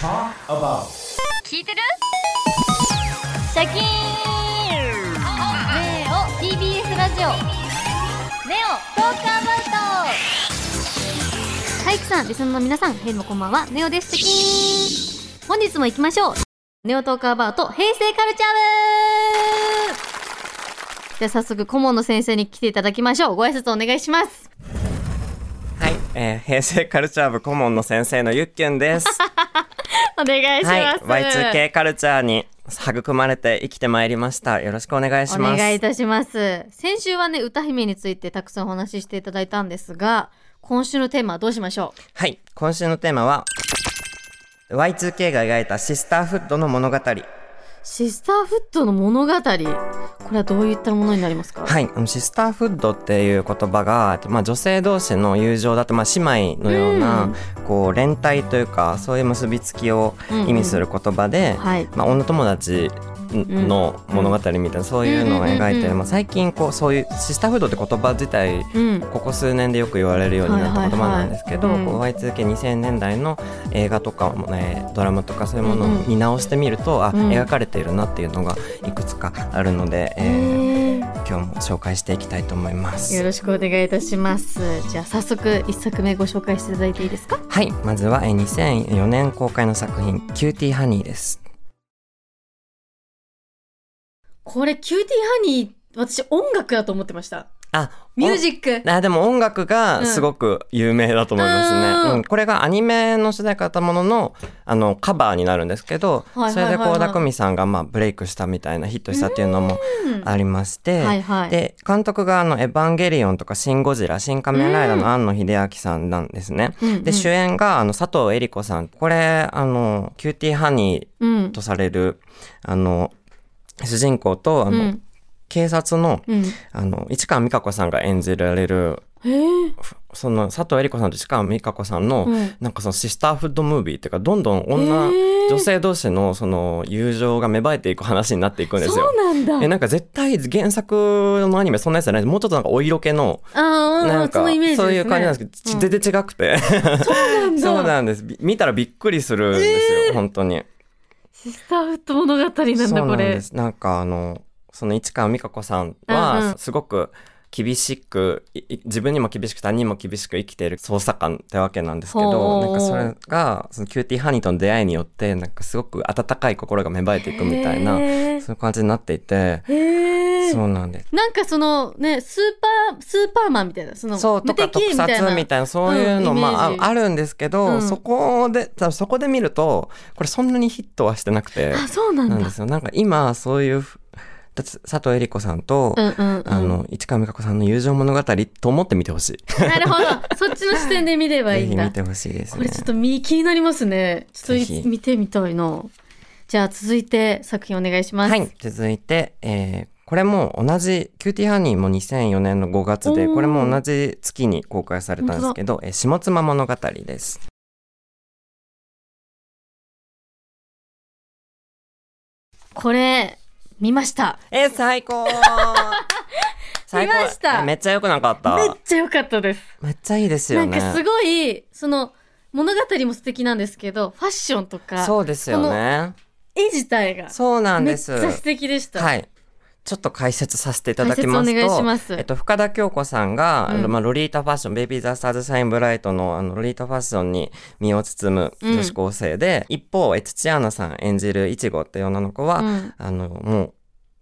Talk about. 聞いてる？シャキーン！ねえお TBS ラジオ。ネオトークアバウト。体育さんリスナーの皆さんヘイもこんばんはネオです。シャキーン！本日も行きましょう。ネオトークアバウト平成カルチャー部じゃあ早速顧問の先生に来ていただきましょう。ご挨拶お願いします。はい、えー平成カルチャー部顧問の先生のゆっきゅんです。お願いします、はい、Y2K カルチャーに育まれて生きてまいりました。よろしくお願いしおます。願いいたします先週はね歌姫についてたくさんお話ししていただいたんですが今週のテーマはどうしましょはい、今週のテーマは Y2K が描いたシスターフッドの物語。うシスターフッドの物語。これはどういったものになりますか？はい、シスターフッドっていう言葉が、まあ、女性同士の友情だと、まあ、姉妹のような、うん。こう連帯というかそういう結びつきを意味する言葉で、はい。まあ、女友達の物語みたいな、そういうのを描いて、うんうんうんうんまあ、最近こうそういうシスターフードって言葉自体うん。ここ数年でよく言われるようになった言葉なんですけど、はいはいはいこう Y2K2000 年代の映画とかも、ね、ドラマとかそういうものをうんうん。見直してみると、あうん。描かれているなっていうのがいくつかあるので、えーへ今日も紹介していきたいと思います。ーよろしくお願いいたします。じゃあ早速一作目ご紹介していただいていいですか？はい、まずはえー2004年公開の作品「キューティーハニー」です。これキューティーハニー私音楽だと思ってました。あミュージック。あでも音楽がすごく有名だと思いますね、うん。うん。これがアニメの主題歌だもののあのカバーになるんですけど、それで倖田來未さんがまあブレイクしたみたいなヒットしたっていうのもうん。ありまして、はいはい。で監督があの「エヴァンゲリオン」とか「シン・ゴジラ」「シン・仮面ライダー」の庵野秀明さんなんですね。うんうん。で主演があの佐藤江梨子さん。これあのキューティーハニうん。ーとされるあの主人公とあの、うん。警察のうん。あの市川実日子さんが演じられるその佐藤恵理子さんと市川美香子さんの、うん。なんかそのシスターフッドムービーっていうかどんどん女、女性同士のその友情が芽生えていく話になっていくんですよ。そう。なんだ。えなんか絶対原作のアニメそんなやつじゃないもうちょっとなんかお色気のなんかそういう感じなんですけど、全然違くて。なんだ。そうなんです。び見たらびっくりするんですよ、本当にシスターフッド物語なんだこれです。なんかあのその市川美香子さんはん。すごく厳しく自分にも厳しく他人にも厳しく生きている捜査官ってわけなんですけほどう。なんかそれがそのキューティーハニーとの出会いによってなんかすごく温かい心が芽生えていくみたいなそういう感じになっていてそうなんです。なんかそのねスーパースーパーマンみたいなそのそうとか特撮みたいなそういうのうんもああるんですけど、うん。そこでそこで見るとこれそんなにヒットはしてなくてあそうなんだ。なんですよ。なんか今そういう佐藤江梨子さんと、うんうんうん。あの市川実日子さんの友情物語と思って見てほしい。なるほど。そっちの視点で見ればいいんだ。ぜひ見てほしいですね。これ。ちょっと見気になりますね。ちょっと見てみたいな。じゃあ続いて作品お願いします。はい、続いて、えーこれも同じキューティーハニーも2004年の5月でこれも同じ月に公開されたんですけど「えー下妻物語」です。これ見ました。えー 最高。見ました。えめっちゃ良くなかった。めっちゃ良かったです。めっちゃいいですよね。なんかすごいその物語も素敵なんですけどファッションとかそうですよね。絵自体がそうなんめっちですゃ素敵でした、はいちょっと解説させていただきますとます。えっと、深田恭子さんが、うん。あのまあ、ロリータファッションベイビー・ザ・スターズ・シャイン・ブライトのあのロリータファッションに身を包む女子高生で、一方え土屋アナさん演じるいちごっていう女の子は、うん。あのもう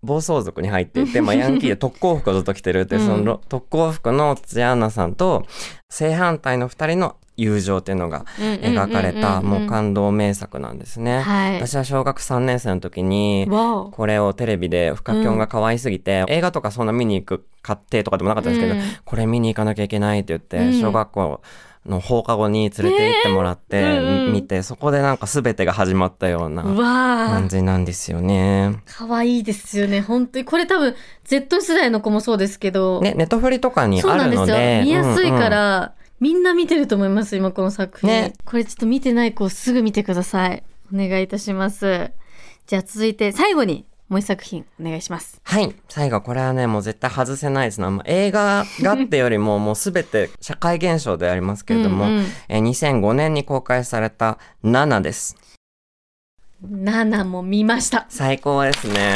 暴走族に入っていて、まあ、ヤンキーで特攻服をずっと着てるってそのろ特攻服の土屋アナさんと正反対の二人の友情っていうのが描かれたもう感動名作なんですね。はい。私は小学3年生の時にこれをテレビで深きょんが可愛すぎて、映画とかそんな見に行く買ってとかでもなかったんですけど、うん。これ見に行かなきゃいけないって言って、うん。小学校の放課後に連れて行ってもらって、ねえうんうん。見てそこでなんか全てが始まったような感あじなんですよね。可愛いですよね。本当にこれ多分 Z 世代の子もそうですけど、ねネットフリとかにあそうなんですよ。るので見やすいかうんうん。ら、みんな見てると思います今この作品、ねこれちょっと見てない子すぐ見てくださいお願いいたしますじゃあ続いて最後にもう一作品お願いしますはい最後これはねもう絶対外せないですな、まあ映画がってよりも もう全て社会現象でありますけれども、うんうんえー2005年に公開された「ナナ」です。NANAも見ました。最高ですね。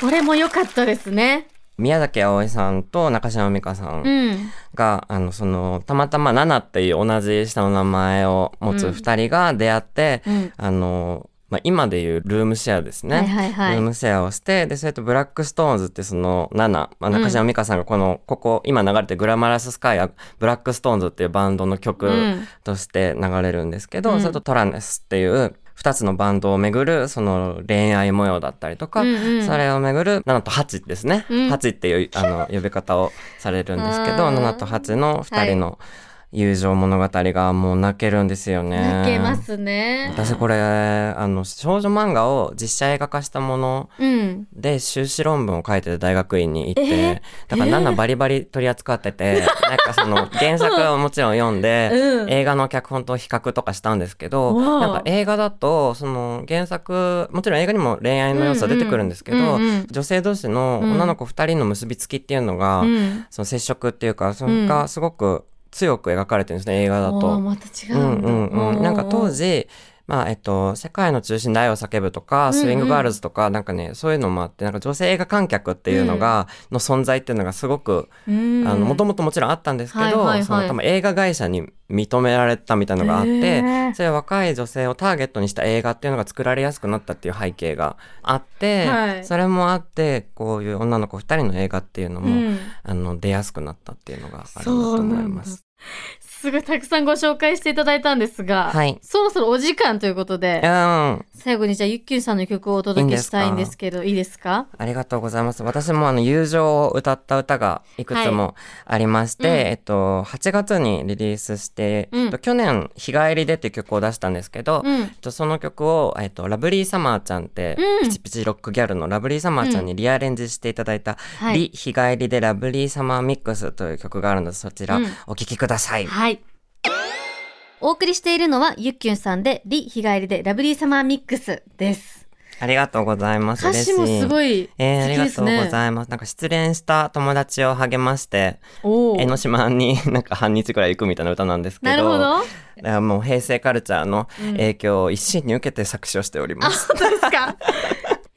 これも良かったですね。宮崎あおいさんと中島美嘉さんうん。が、あの、その、たまたまナナっていう同じ下の名前を持つ二人が出会って、うん。あの、まあ、今でいうルームシェアですね。はいはいはいルームシェアをして、で、それとブラックストーンズってその NANA、まあ、中島美嘉さんがこの、ここ、今流れてる Glamorous Sky は、ブラックストーンズっていうバンドの曲うんとして流れるんですけど、うんそれとトラネスっていう、二つのバンドをめぐる、その恋愛模様だったりとか、うんうん。それをめぐるナナとハチですね。うん。ハチっていう、あの、呼び方をされるんですけど、あー7と8の二人の友情物語がもう泣けるんですよね。泣けますね。私これあの少女漫画を実写映画化したものうん。で修士論文を書いてて大学院に行って、えー？だから7バリバリ取り扱ってて、なんかその原作をもちろん読んで、うん映画の脚本と比較とかしたんですけど、なんか映画だとその原作もちろん映画にも恋愛の要素は出てくるんですけど、女性同士の女の子2人の結びつきっていうのが、うん。その接触っていうかそれがすごく強く描かれてるんですね映画だと。また違ううんんだ。うん。うん、なんか当時、時まあえっと、世界の中心で愛を叫ぶとか、スイングガールズとか、なんかね、そういうのもあって、なんか女性映画観客っていうのが、の存在っていうのがすごく、うん、あの、もともともちろんあったんですけど、はいはいはい。その多分映画会社に認められたみたいなのがあっへてー、そういう若い女性をターゲットにした映画っていうのが作られやすくなったっていう背景があって、はい。それもあって、こういう女の子二人の映画っていうのも、うん。あの、出やすくなったっていうのがあると思ない。ます。すごいたくさんご紹介していただいたんですが、はい。そろそろお時間ということで、うん。最後にじゃあゆっきゅんさんの曲をお届けしたいんですけど、いいですか？ありがとうございます。私もあの友情を歌った歌がいくつもありまして、はいうん。えっと、8月にリリースして、うん。えっと去年日帰りでっていう曲を出したんですけど、うん。えっと、その曲を、えっと、ラブリーサマーちゃんって、うん。ピチピチロックギャルのラブリーサマーちゃんにリアレンジしていただいた、はい。リ日帰りでラブリーサマーミックスという曲があるので、そちらうん。お聴きください。はい。お送りしているのはゆっきゅんさんで、リ日帰りでラブリーサマーミックスです。ありがとうございます。歌詞もすごい。いえー、あ素りがとう。ございます。なんか失恋した友達を励まして、江ノ島に なんか半日くらい行くみたいな歌なんですけど。なるほど。もう平成カルチャーの影響を一身に受けて作詞をしております。本当ですか？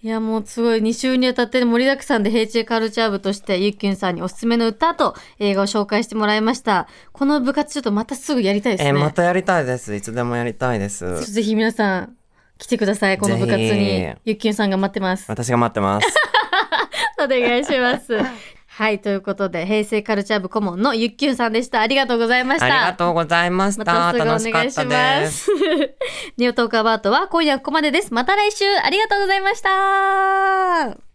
いやもうすごい2週にわたって盛りだくさんで平成カルチャー部としてゆっきゅんさんにおすすめの歌と映画を紹介してもらいました。この部活ちょっとまたすぐやりたいですね。えーまたやりたいです。いつでもやりたいです。ぜひ皆さん来てください。この部活ぜにひゆっきゅんさんが待ってます。私が待ってます。お願いします。はい、ということで平成カルチャー部顧問のゆっきゅんさんでした。ありがとうございました。ありがとうございました。またすぐお願いしまです。す。ネオトークアバートは今夜はここまでです。また来週ありがとうございました。